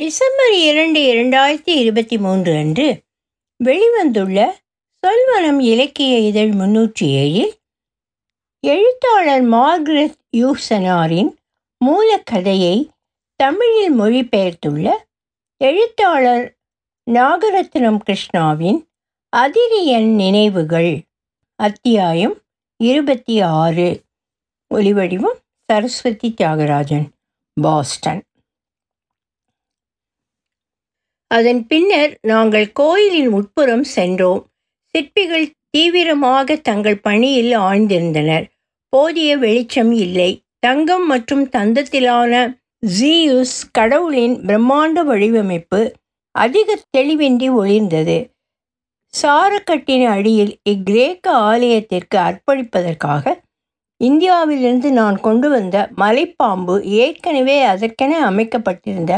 December இரண்டு இரண்டாயிரத்தி இருபத்தி மூன்று அன்று வெளிவந்துள்ள சொல்வனம் இலக்கிய இதழ் முன்னூற்றி ஏழில் எழுத்தாளர் மார்கரெட் யூசனாரின் மூலக்கதையை தமிழில் மொழிபெயர்த்துள்ள எழுத்தாளர் நாகரத்னம் கிருஷ்ணாவின் அதிரியன் நினைவுகள் அத்தியாயம் இருபத்தி ஆறு. ஒலிவடிவம் சரஸ்வதி தியாகராஜன் பாஸ்டன். அதன் பின்னர் நாங்கள் கோயிலின் உட்புறம் சென்றோம். சிற்பிகள் தீவிரமாக தங்கள் பணியில் ஆழ்ந்திருந்தனர். போதிய வெளிச்சம் இல்லை. தங்கம் மற்றும் தந்தத்திலான ஜீயுஸ் கடவுளின் பிரம்மாண்ட வடிவமைப்பு அதிக தெளிவின்றி ஒளிர்ந்தது. சாரக்கட்டின் அடியில் இக்கிரேக்க ஆலயத்திற்கு அர்ப்பணிப்பதற்காக இந்தியாவிலிருந்து நான் கொண்டு வந்த மலைப்பாம்பு ஏற்கனவே அதற்கென அமைக்கப்பட்டிருந்த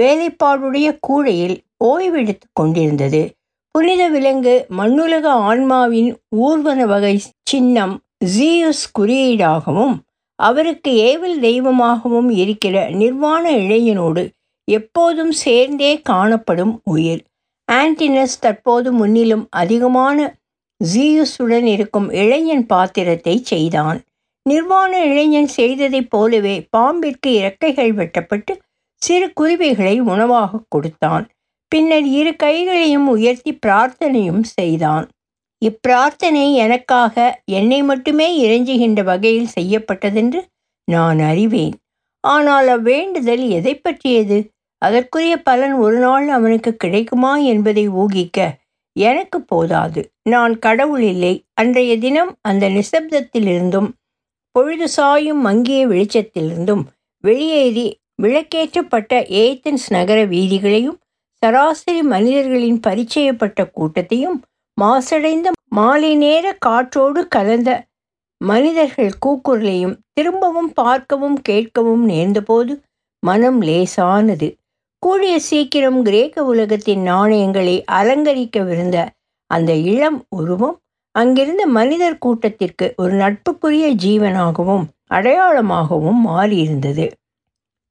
வேலைப்பாடுடைய கூடையில் ஓய்வெடுத்து கொண்டிருந்தது. புனித விலங்கு மண்ணுலக ஆன்மாவின் ஊர்வன வகை சின்னம் ஜீயுஸ் குறியீடாகவும் அவருக்கு ஏவல் தெய்வமாகவும் இருக்கிற நிர்வாண இழையனோடு எப்போதும் சேர்ந்தே காணப்படும் உயிர். ஆன்டினஸ் தற்போது முன்னிலும் அதிகமான ஜீயுஸுடன் இருக்கும் இளைஞன் பாத்திரத்தை செய்தான். நிர்வாண இளைஞன் செய்ததைப் போலவே பாம்பிற்கு இறக்கைகள் வெட்டப்பட்டு சிறு குருவிகளை உணவாக கொடுத்தான். பின்னர் இரு கைகளையும் உயர்த்தி பிரார்த்தனையும் செய்தான். இப்பிரார்த்தனை எனக்காக என்னை மட்டுமே இறைஞ்சுகின்ற வகையில் செய்யப்பட்டதென்று நான் அறிவேன். ஆனால் அவ்வேண்டுதல் எதை பற்றியது? அதற்குரிய பலன் ஒரு நாள் அவனுக்கு கிடைக்குமா என்பதை ஊகிக்க எனக்கு போதாது. நான் கடவுள் இல்லை. அன்றைய தினம் அந்த நிசப்தத்திலிருந்தும் பொழுது சாயும் மங்கிய வெளிச்சத்திலிருந்தும் வெளியேறி விளக்கேற்றப்பட்ட ஏத்தன்ஸ் நகர வீதிகளையும் சராசரி மனிதர்களின் பரிச்சயப்பட்ட கூட்டத்தையும் மாசடைந்த மாலை நேர காற்றோடு கலந்த மனிதர்கள் கூக்குரலையும் திரும்பவும் பார்க்கவும் கேட்கவும் நேர்ந்தபோது மனம் லேசானது. கூடிய சீக்கிரம் கிரேக்க உலகத்தின் நாணயங்களை அலங்கரிக்கவிருந்த அந்த இளம் உருவம் அங்கிருந்த மனிதர் கூட்டத்திற்கு ஒரு நட்புக்குரிய ஜீவனாகவும் அடையாளமாகவும் மாறியிருந்தது.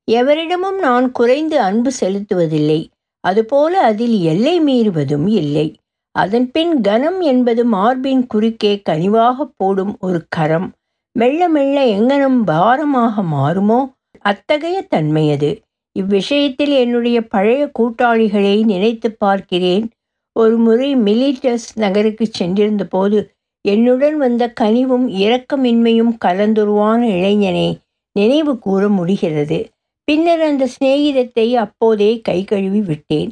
எவரிடமும் நான் குறைந்து அன்பு செலுத்துவதில்லை. அதுபோல அதில் எல்லை மீறுவதும் இல்லை. அதன்பின் கனம் என்பது மார்பின் குறுக்கே கனிவாக போடும் ஒரு கரம். மெல்ல மெல்ல எங்கனம் பாரமாக மாறுமோ? அத்தகைய தன்மையது இவ்விஷயத்தில் என்னுடைய பழைய கூட்டாளிகளை நினைத்து பார்க்கிறேன். ஒரு முறை மிலிட்டஸ் நகருக்கு சென்றிருந்த போது என்னுடன் வந்த கனிவும் இரக்கமின்மையும் கலந்துருவான இளைஞனை நினைவு கூற முடிகிறது. பின்னர் அந்த சிநேகிதத்தை அப்போதே கை கழுவி விட்டேன்.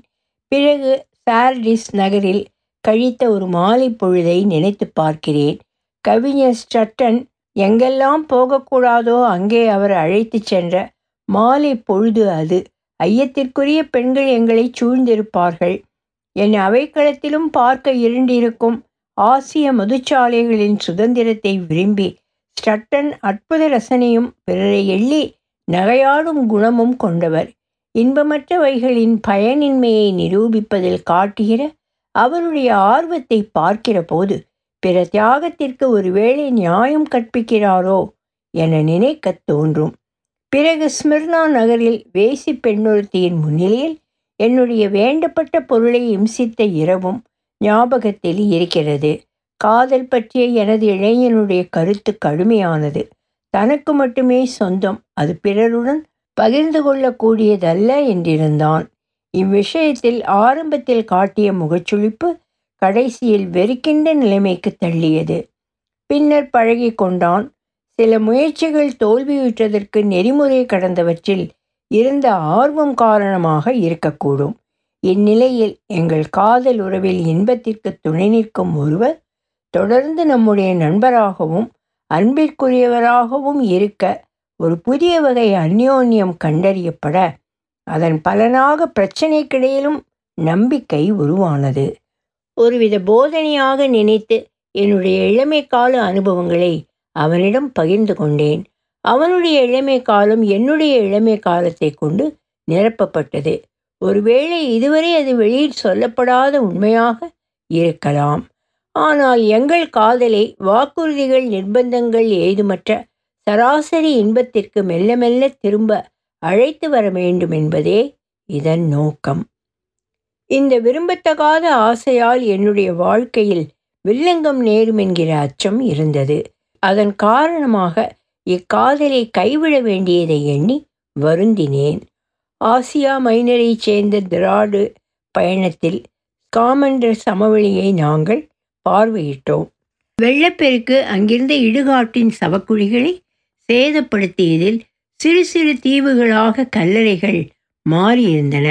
பிறகு சார்டிஸ் நகரில் கழித்த ஒரு மாலை பொழுதை நினைத்து பார்க்கிறேன். கவிஞர் ஸ்டட்டன் எங்கெல்லாம் போகக்கூடாதோ அங்கே அவர் அழைத்து சென்ற மாலை பொழுது அது. ஐயத்திற்குரிய பெண்கள் எங்களை சூழ்ந்திருப்பார்கள். என் அவைக்களத்திலும் பார்க்க இருண்டிருக்கும் ஆசிய மதுச்சாலைகளின் சுதந்திரத்தை விரும்பி ஸ்டட்டன் அற்புத ரசனையும் பிறரை எள்ளி நகையாடும் குணமும் கொண்டவர். இன்பமற்றவைகளின் பயனின்மையை நிரூபிப்பதில் காட்டுகிற அவருடைய ஆர்வத்தை பார்க்கிற போது பிற தியாகத்திற்கு ஒருவேளை நியாயம் கற்பிக்கிறாரோ என நினைக்கத் தோன்றும். பிறகு ஸ்மிர்னா நகரில் வேசி பெண்ணொருத்தியின் முன்னிலையில் என்னுடைய வேண்டப்பட்ட பொருளை இம்சித்த இரவும் ஞாபகத்தில் இருக்கிறது. காதல் பற்றிய எனது இளைஞனுடைய கருத்து கடுமையானது. தனக்கு மட்டுமே சொந்தம். அது பிறருடன் பகிர்ந்து கொள்ளக்கூடியதல்ல என்றிருந்தான். இவ்விஷயத்தில் ஆரம்பத்தில் காட்டிய முகச்சுளிப்பு கடைசியில் வெறுக்கின்ற நிலைமைக்கு தள்ளியது. பின்னர் பழகி கொண்டான். சில முயற்சிகள் தோல்வியுற்றதற்கு நெறிமுறை கடந்தவற்றில் இருந்த ஆர்வம் காரணமாக இருக்கக்கூடும். இந்நிலையில் எங்கள் காதல் உறவில் இன்பத்திற்கு துணை நிற்கும் ஒருவர் தொடர்ந்து நம்முடைய நண்பராகவும் அன்பிற்குரியவராகவும் இருக்க ஒரு புதிய வகை அந்யோன்யம் கண்டறியப்பட அதன் பலனாக பிரச்சனைக்கிடையிலும் நம்பிக்கை உருவானது. ஒருவித போதனையாக நினைத்து என்னுடைய இளமை கால அனுபவங்களை அவனிடம் பகிர்ந்து கொண்டேன். அவனுடைய இளமை காலம் என்னுடைய இளமை காலத்தை கொண்டு நிரப்பப்பட்டது. ஒருவேளை இதுவரை அது வெளியில் சொல்லப்படாத உண்மையாக இருக்கலாம். ஆனால் எங்கள் காதலை வாக்குறுதிகள் நிர்பந்தங்கள் ஏதுமற்ற சராசரி இன்பத்திற்கு மெல்ல மெல்ல திரும்ப அழைத்து வர வேண்டும் என்பதே இதன் நோக்கம். இந்த விரும்பத்தகாத ஆசையால் என்னுடைய வாழ்க்கையில் வில்லங்கம் நேரும் என்கிற அச்சம் இருந்தது. அதன் காரணமாக இக்காதலை கைவிட வேண்டியதை எண்ணி வருந்தினேன். ஆசியா மைனரைச் சேர்ந்த திராடு பயணத்தில் காமண்டர் சமவெளியை நாங்கள் பார்வையிட்டோம். வெள்ளப்பெருக்கு அங்கிருந்த இடுகாட்டின் சவக்குழிகளை சேதப்படுத்தியதில் சிறு சிறு தீவுகளாக கல்லறைகள் மாறியிருந்தன.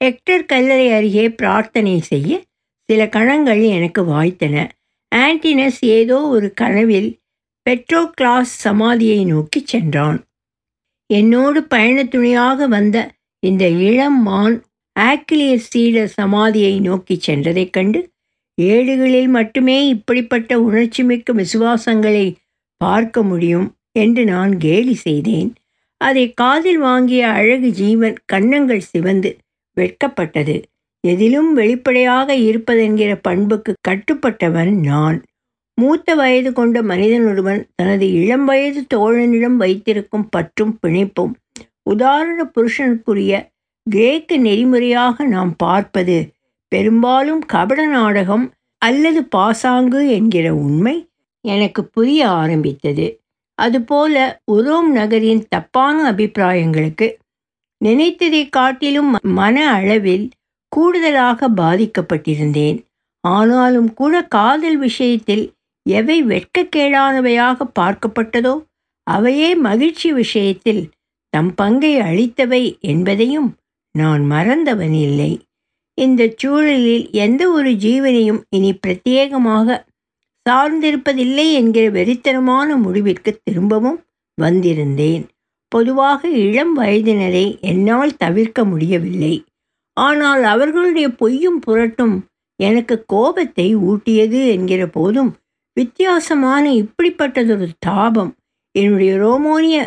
ஹெக்டர் கல்லறை அருகே பிரார்த்தனை செய்ய சில கணங்கள் எனக்கு வாய்த்தன. ஆன்டினஸ் ஏதோ ஒரு கனவில் பெட்ரோக்ளாஸ் சமாதியை நோக்கி சென்றான். என்னோடு பயணத்துணையாக வந்த இந்த இளம் மான் ஆக்கிலியஸ் சீடர் சமாதியை நோக்கி சென்றதைக் கண்டு ஏடுகளில் மட்டுமே இப்படிப்பட்ட உணர்ச்சிமிக்க விசுவாசங்களை பார்க்க முடியும் என்று நான் கேலி செய்தேன். அதை காதில் வாங்கிய அழகு ஜீவன் கன்னங்கள் சிவந்து வெட்கப்பட்டது. எதிலும் வெளிப்படையாக இருப்பதென்கிற பண்புக்கு கட்டுப்பட்டவன் நான். மூத்த வயது கொண்ட மனிதன் ஒருவன் தனது இளம் வயது தோழனிடம் வைத்திருக்கும் பற்றும் பிணைப்பும் உதாரண புருஷனுக்குரிய கிரேக்க நெறிமுறையாக நாம் பார்ப்பது பெரும்பாலும் கபட நாடகம் அல்லது பாசாங்கு என்கிற உண்மை எனக்கு புரிய ஆரம்பித்தது. அதுபோல உரோம் நகரின் தப்பான அபிப்பிராயங்களுக்கு நினைத்ததை காட்டிலும் மன அளவில் கூடுதலாக பாதிக்கப்பட்டிருந்தேன். ஆனாலும் கூட காதல் விஷயத்தில் எவை வெட்கக்கேடானவையாக பார்க்கப்பட்டதோ அவையே மகிழ்ச்சி விஷயத்தில் தம் பங்கை அளித்தவை என்பதையும் நான் மறந்தவன் இல்லை. இந்த சூழலில் எந்த ஒரு ஜீவனையும் இனி பிரத்யேகமாக சார்ந்திருப்பதில்லை என்கிற வெறித்தனமான முடிவிற்கு திரும்பவும் வந்திருந்தேன். பொதுவாக இளம் வயதினரை என்னால் தவிர்க்க முடியவில்லை. ஆனால் அவர்களுடைய பொய்யும் புரட்டும் எனக்கு கோபத்தை ஊட்டியது என்கிற போதும் வித்தியாசமான இப்படிப்பட்டதொரு தாபம் என்னுடைய ரோமோனிய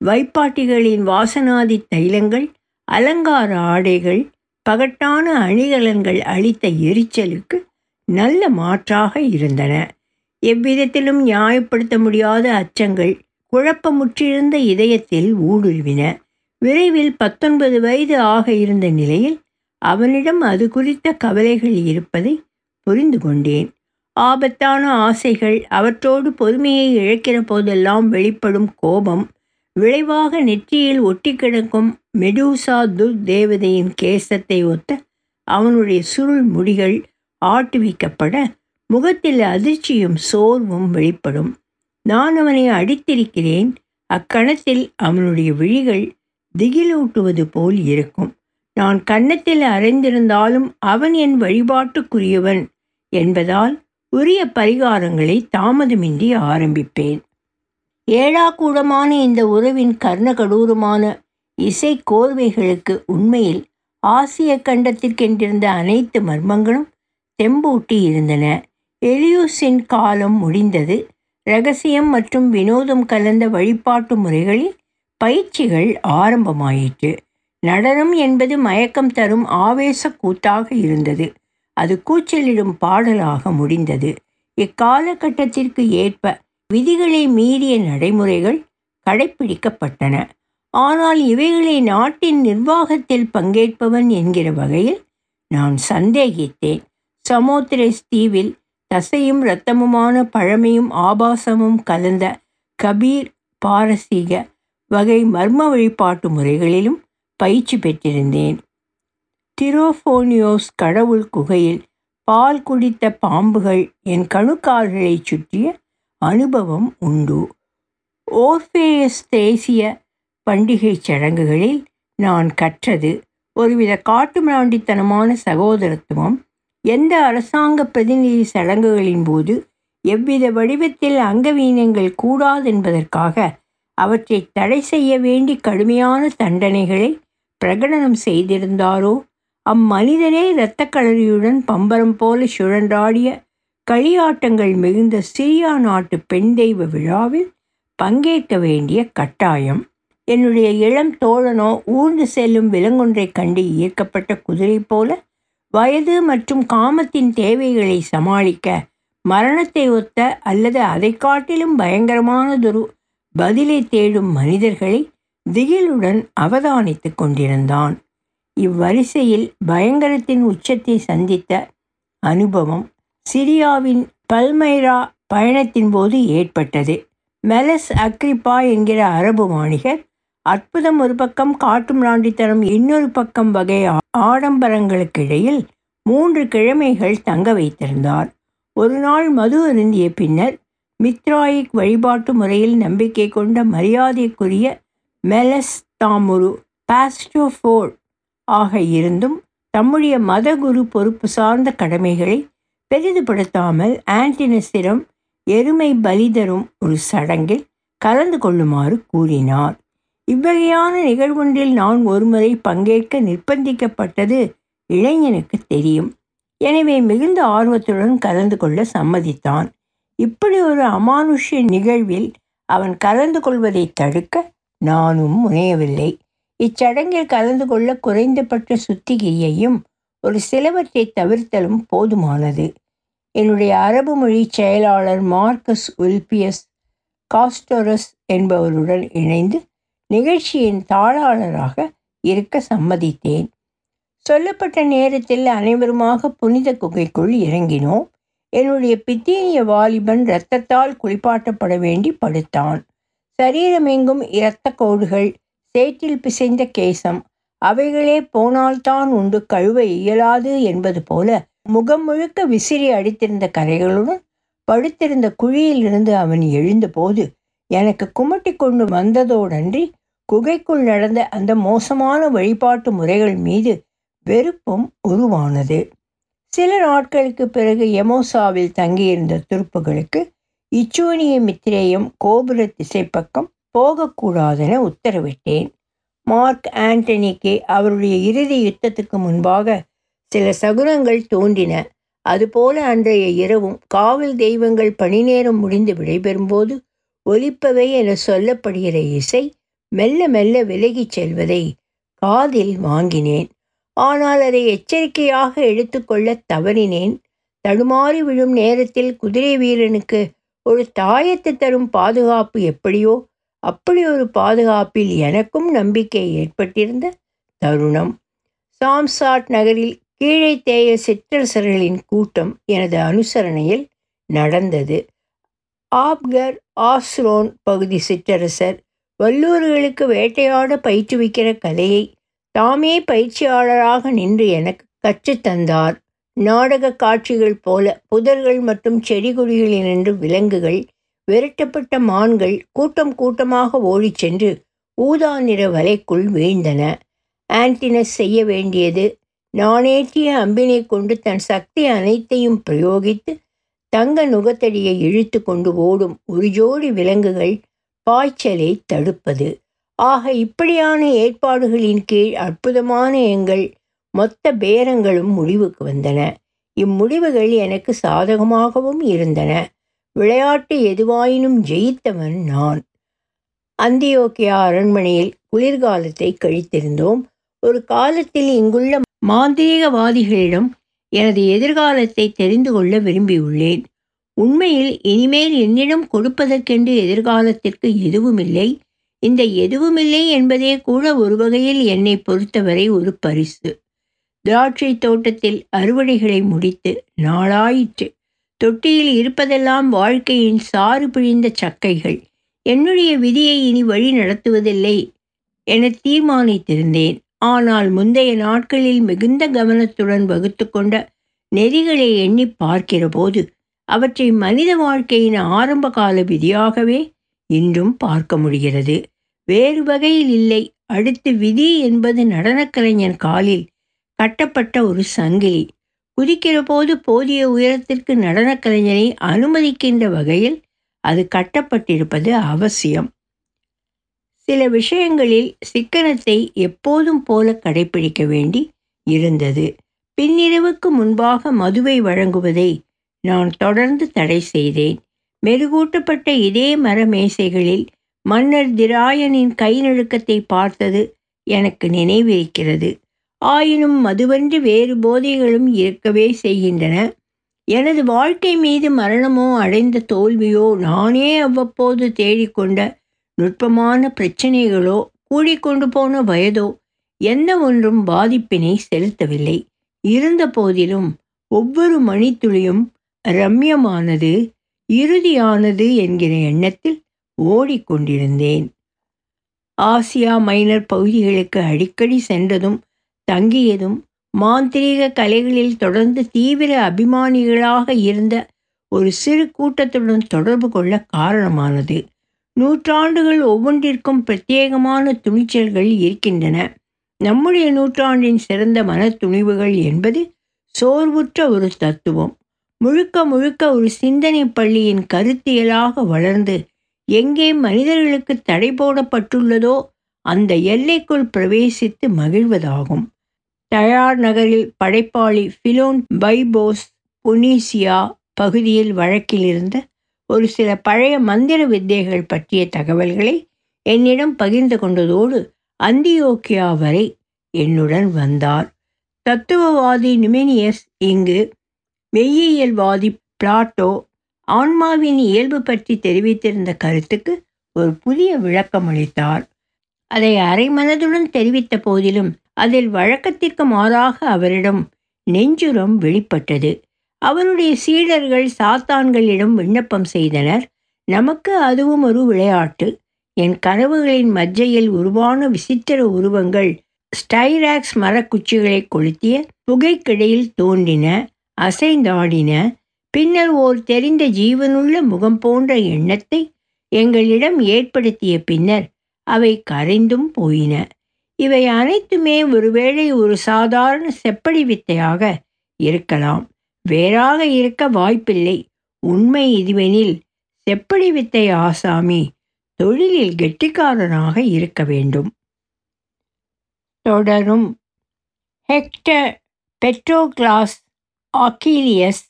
வைப்பாட்டிகளின் வாசனாதி தைலங்கள் அலங்கார ஆடைகள் பகட்டான அணிகலன்கள் அளித்த எரிச்சலுக்கு நல்ல மாற்றாக இருந்தன. எவ்விதத்திலும் நியாயப்படுத்த முடியாத அச்சங்கள் குழப்பமுற்றிருந்த இதயத்தில் ஊடுருவின. விரைவில் பத்தொன்பது வயது ஆக இருந்த நிலையில் அவனிடம் அது குறித்த கவலைகள் இருப்பதை புரிந்து கொண்டேன். ஆபத்தான ஆசைகள் அவற்றோடு பொறுமையை இழக்கிற போதெல்லாம் வெளிப்படும் கோபம் விளைவாக நெற்றியில் ஒட்டி கிடக்கும் மெடூசா துர் தேவதையின் கேசத்தை ஒத்த அவனுடைய சுருள் முடிகள் ஆட்டுவிக்கப்பட முகத்தில் அதிர்ச்சியும் சோர்வும் வெளிப்படும். நான் அவனை அடித்திருக்கிறேன். அக்கணத்தில் அவனுடைய விழிகள் திகிலூட்டுவது போல் இருக்கும். நான் கன்னத்தில் அறைந்திருந்தாலும் அவன் என் வழிபாட்டுக்குரியவன் என்பதால் உரிய பரிகாரங்களை தாமதமின்றி ஆரம்பிப்பேன். ஏழாக்கூடமான இந்த உறவின் கர்ணகடூரமான இசை கோர்வைகளுக்கு உண்மையில் ஆசிய கண்டத்திற்கென்றிருந்த அனைத்து மர்மங்களும் தெம்பூட்டி இருந்தன. எலியூஸின் காலம் முடிந்தது. ரகசியம் மற்றும் வினோதம் கலந்த வழிபாட்டு முறைகளில் பயிற்சிகள் ஆரம்பமாயிற்று. நடனம் என்பது மயக்கம் தரும் ஆவேச கூத்தாக இருந்தது. அது கூச்சலிடும் பாடலாக முடிந்தது. இக்காலகட்டத்திற்கு ஏற்ப விதிகளை மீறிய நடைமுறைகள் கடைப்பிடிக்கப்பட்டன. ஆனால் இவைகளை நாட்டின் நிர்வாகத்தில் பங்கேற்பவன் என்கிற வகையில் நான் சந்தேகித்தேன். சமோத்ரேஸ் தீவில் தசையும் இரத்தமுமான பழமையும் ஆபாசமும் கலந்த கபீர் பாரசீக வகை மர்ம வழிபாட்டு முறைகளிலும் பயிற்சி பெற்றிருந்தேன். திரோஃபோனியோஸ் கடவுள் குகையில் பால் குடித்த பாம்புகள் என் கணுக்கால்களை சுற்றிய அனுபவம் உண்டு. ஓர்ஃபேயஸ் தேசிய பண்டிகை சடங்குகளில் நான் கற்றது ஒருவித காட்டுமிராண்டித்தனமான சகோதரத்துவம். எந்த அரசாங்க பிரதிநிதி சடங்குகளின் போது எவ்வித வடிவத்தில் அங்கவீனங்கள் கூடாதென்பதற்காக அவற்றை தடை செய்ய வேண்டி கடுமையான தண்டனைகளை பிரகடனம் செய்திருந்தாரோ? அம்மனிதனே இரத்தக்களரியுடன் பம்பரம் போல சுழன்றாடிய களியாட்டங்கள் மிகுந்த சிரியா நாட்டு பெண் தெய்வ விழாவில் பங்கேற்க வேண்டிய கட்டாயம். என்னுடைய இளம் தோழனோ ஊர்ந்து செல்லும் விலங்கொன்றை கண்டு ஈர்க்கப்பட்ட குதிரை போல வயது மற்றும் காமத்தின் தேவைகளை சமாளிக்க மரணத்தை ஒத்த அல்லது அதை காட்டிலும் பயங்கரமானதொரு பதிலை தேடும் மனிதர்களை திகிலுடன் அவதானித்து கொண்டிருந்தான். இவ்வரிசையில் பயங்கரத்தின் உச்சத்தை சந்தித்த அனுபவம் சிரியாவின் பல்மைரா பயணத்தின் போது ஏற்பட்டது. மெலஸ் அக்ரிப்பா என்கிற அரபு வாணிகர் அற்புதம் ஒரு பக்கம் காட்டு மிராண்டித்தனம் இன்னொரு பக்கம் வகை ஆடம்பரங்களுக்கு இடையில் மூன்று கிழமைகள் தங்க வைத்திருந்தார். ஒரு நாள் மது அருந்திய பின்னர் மித்ராயிக் வழிபாட்டு முறையில் நம்பிக்கை கொண்ட மரியாதைக்குரிய மெலஸ் தாமுரு பாஸ்டோஃபோர் ஆக இருந்தும் தம்முடைய மதகுரு பொறுப்பு சார்ந்த கடமைகளை பெரிதுபடுத்தாமல் ஆன்டினஸிடம் எருமை பலி தரும் ஒரு சடங்கில் கலந்து கொள்ளுமாறு கூறினார். இவ்வகையான நிகழ்வொன்றில் நான் ஒருமுறை பங்கேற்க நிர்பந்திக்கப்பட்டது இளைஞனுக்கு தெரியும். எனவே மிகுந்த ஆர்வத்துடன் கலந்து கொள்ள சம்மதித்தான். இப்படி ஒரு அமானுஷ்ய நிகழ்வில் அவன் கலந்து கொள்வதை தடுக்க நானும் முனையவில்லை. இச்சடங்கில் கலந்து கொள்ள குறைந்தபட்ச சுத்திகையையும் ஒரு சிலவற்றை தவிர்த்தலும் போதுமானது. என்னுடைய அரபு மொழி செயலாளர் மார்க்கஸ் உல்பியஸ் காஸ்டோரஸ் என்பவருடன் இணைந்து நிகழ்ச்சியின் தாளாளராக இருக்க சம்மதித்தேன். சொல்லப்பட்ட நேரத்தில் அனைவருமாக புனித குகைக்குள் இறங்கினோம். என்னுடைய பித்தீனிய வாலிபன் இரத்தத்தால் குளிப்பாட்டப்பட வேண்டி படுத்தான். சரீரமெங்கும் இரத்த கோடுகள் சேற்றில் பிசைந்த கேசம் அவைகளே போனால்தான் உண்டு கழுவ இயலாது என்பது போல முகம் முழுக்க விசிறி அடித்திருந்த கரைகளுடன் படுத்திருந்த குழியிலிருந்து அவன் எழுந்தபோது எனக்கு குமட்டி கொண்டு வந்ததோடன்றி குகைக்குள் நடந்த அந்த மோசமான வழிபாட்டு முறைகள் மீது வெறுப்பும் உருவானது. சில நாட்களுக்கு பிறகு எமோசாவில் தங்கியிருந்த துருப்புகளுக்கு இச்சூனிய மித்திரேயம் கோபுர திசைப்பக்கம் போகக்கூடாதென உத்தரவிட்டேன். மார்க் ஆண்டனிக்கு அவருடைய இறுதி யுத்தத்துக்கு முன்பாக சில சகுனங்கள் தோன்றின. அதுபோல அன்றைய இரவும் காவல் தெய்வங்கள் பணி நேரம் முடிந்து விடைபெறும்போது ஒலிப்பவை என சொல்லப்படுகிற இசை மெல்ல மெல்ல விலகிச் செல்வதை காதில் வாங்கினேன். ஆனால் அதை எச்சரிக்கையாக எடுத்துக்கொள்ள தவறினேன். தடுமாறி விழும் நேரத்தில் குதிரை வீரனுக்கு ஒரு தாயத்து தரும் பாதுகாப்பு எப்படியோ அப்படி ஒரு பாதுகாப்பில் எனக்கும் நம்பிக்கை ஏற்பட்டிருந்த தருணம். சாம்சாட் நகரில் கீழே தேய சிற்றரசர்களின் கூட்டம் எனது அனுசரணையில் நடந்தது. ஆப்கர் ஆஸ்ரோன் பகுதி சிற்றரசர் வல்லூர்களுக்கு வேட்டையாட பயிற்றுவிக்கிற கலையை தாமே பயிற்சியாளராக நின்று எனக்கு கற்றுத்தந்தார் நாடக காட்சிகள் போல புதர்கள் மற்றும் செடி கொடிகளினின்று விலங்குகள் விரட்டப்பட்ட மான்கள் கூட்டம் கூட்டமாக ஓடிச் சென்று ஊதா நிற வலைக்குள் வீழ்ந்தன. ஆன்டினஸ் செய்ய வேண்டியது நானேற்றிய அம்பினை கொண்டு தன் சக்தி அனைத்தையும் பிரயோகித்து தங்க நுகத்தடியை இழுத்து கொண்டு ஓடும் ஒரு ஜோடி விலங்குகள் பாய்ச்சலை தடுப்பது. ஆக இப்படியான ஏற்பாடுகளின் கீழ் அற்புதமான எங்கள் மொத்த பேரங்களும் முடிவுக்கு வந்தன. இம்முடிவுகள் எனக்கு சாதகமாகவும் இருந்தன. விளையாட்டு எதுவாயினும் ஜெயித்தவன் நான். அந்தியோக்கியா அரண்மனையில் குளிர்காலத்தை கழித்திருந்தோம். ஒரு காலத்தில் இங்குள்ள மாந்திரீகவாதிகளிடம் எனது எதிர்காலத்தை தெரிந்து கொள்ள விரும்பியுள்ளேன். உண்மையில் இனிமேல் என்னிடம் கொடுப்பதற்கென்று எதிர்காலத்திற்கு எதுவுமில்லை. இந்த எதுவுமில்லை என்பதே கூட ஒரு வகையில் என்னை பொறுத்தவரை ஒரு பரிசு. திராட்சை தோட்டத்தில் அறுவடைகளை முடித்து நாளாயிற்று. தொட்டியில் இருப்பதெல்லாம் வாழ்க்கையின் சாறு பிழிந்த சக்கைகள். என்னுடைய விதியை இனி வழி நடத்துவதில்லை என தீர்மானித்திருந்தேன். ஆனால் முந்தைய நாட்களில் மிகுந்த கவனத்துடன் வகுத்து கொண்ட நெறிகளை எண்ணி பார்க்கிறபோது அவற்றை மனித வாழ்க்கையின் ஆரம்ப கால விதியாகவே இன்றும் பார்க்க முடிகிறது. வேறு வகையில் இல்லை. அடுத்து விதி என்பது நடனக்கலைஞன் காலில் கட்டப்பட்ட ஒரு சங்கிலி. குதிக்கிற போது போதிய உயரத்திற்கு நடனக் கலைஞரை அனுமதிக்கின்ற வகையில் அது கட்டப்பட்டிருப்பது அவசியம். சில விஷயங்களில் சிக்கனத்தை எப்போதும் போல கடைபிடிக்க வேண்டி இருந்தது. பின்னிரவுக்கு முன்பாக மதுவை வழங்குவதை நான் தொடர்ந்து தடை செய்தேன். மெருகூட்டப்பட்ட இதே மர மேசைகளில் மன்னர் திராயனின் கை நழுக்கத்தை பார்த்தது எனக்கு நினைவிருக்கிறது. ஆயினும் மதுவன்று வேறு போதைகளும் இருக்கவே செய்கின்றன. எனது வாழ்க்கை மீது மரணமோ அடைந்த தோல்வியோ நானே அவ்வப்போது தேடிக்கொண்ட நுட்பமான பிரச்சனைகளோ கூடிக்கொண்டு போன வயதோ எந்த ஒன்றும் பாதிப்பினை செலுத்தவில்லை. இருந்த போதிலும் ஒவ்வொரு மணித்துளியும் ரம்யமானது இறுதியானது என்கிற எண்ணத்தில் ஓடிக்கொண்டிருந்தேன். ஆசியா மைனர் பகுதிகளுக்கு அடிக்கடி சென்றதும் தங்கியதும் மாந்திரீக கலைகளில் தொடர்ந்து தீவிர அபிமானிகளாக இருந்த ஒரு சிறு கூட்டத்துடன் தொடர்பு கொள்ள காரணமானது. நூற்றாண்டுகள் ஒவ்வொன்றிற்கும் பிரத்யேகமான துணிச்சல்கள் இருக்கின்றன. நம்முடைய நூற்றாண்டின் சிறந்த மன துணிவுகள் என்பது சோர்வுற்ற ஒரு தத்துவம். முழுக்க முழுக்க ஒரு சிந்தனை பள்ளியின் கருத்தியலாக வளர்ந்து எங்கே மனிதர்களுக்கு தடை போடப்பட்டுள்ளதோ அந்த எல்லைக்குள் பிரவேசித்து மகிழ்வதாகும். டயார் நகரில் படைப்பாளி ஃபிலோன் பைபோஸ் புனீசியா பகுதியில் வழக்கில் இருந்த ஒரு சில பழைய மந்திர வித்தைகள் பற்றிய தகவல்களை என்னிடம் பகிர்ந்து கொண்டதோடு அந்தியோக்கியா வரை என்னுடன் வந்தார். தத்துவவாதி நிமினியஸ் இங்கு மெய்யியல்வாதி பிளாட்டோ ஆன்மாவின் இயல்பு பற்றி தெரிவித்திருந்த கருத்துக்கு ஒரு புதிய விளக்கம் அளித்தார் அதை அரைமனதுடன் தெரிவித்த போதிலும் அதில் வழக்கத்திற்கு மாறாக அவரிடம் நெஞ்சுரம் வெளிப்பட்டது. அவருடைய சீடர்கள் சாத்தான்களிடம் விண்ணப்பம் செய்தனர். நமக்கு அதுவும் ஒரு விளையாட்டு. என் கனவுகளின் மஜ்ஜையில் உருவான விசித்திர உருவங்கள் ஸ்டைராக்ஸ் மரக்குச்சிகளை கொளுத்திய புகைக்கிடையில் தோன்றின அசைந்தாடின. பின்னர் ஓர் தெரிந்த ஜீவனுள்ள முகம் போன்ற எண்ணத்தை எங்களிடம் ஏற்படுத்திய பின்னர் அவை கரைந்தும் போயின. இவை அனைத்துமே ஒருவேளை ஒரு சாதாரண செப்படி வித்தையாக இருக்கலாம். வேறாக இருக்க வாய்ப்பில்லை. உண்மை இதுவெனில் செப்படி வித்தை ஆசாமி தொழிலில் கெட்டிக்காரனாக இருக்க வேண்டும். தொடரும். ஹெக்டர் பெட்ரோகிளாஸ் ஆக்கீலியஸ்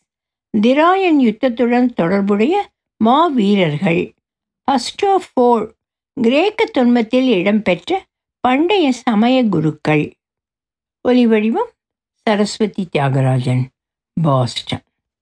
திராயன் யுத்தத்துடன் தொடர்புடைய மாவீரர்கள். ஃபஸ்ட் ஆஃப் ஃபோர் கிரேக்க தொன்மத்தில் இடம்பெற்ற பண்டைய சமய குருக்கள். ஒலிவடிவம் சரஸ்வதி தியாகராஜன். பாஸ்டன்.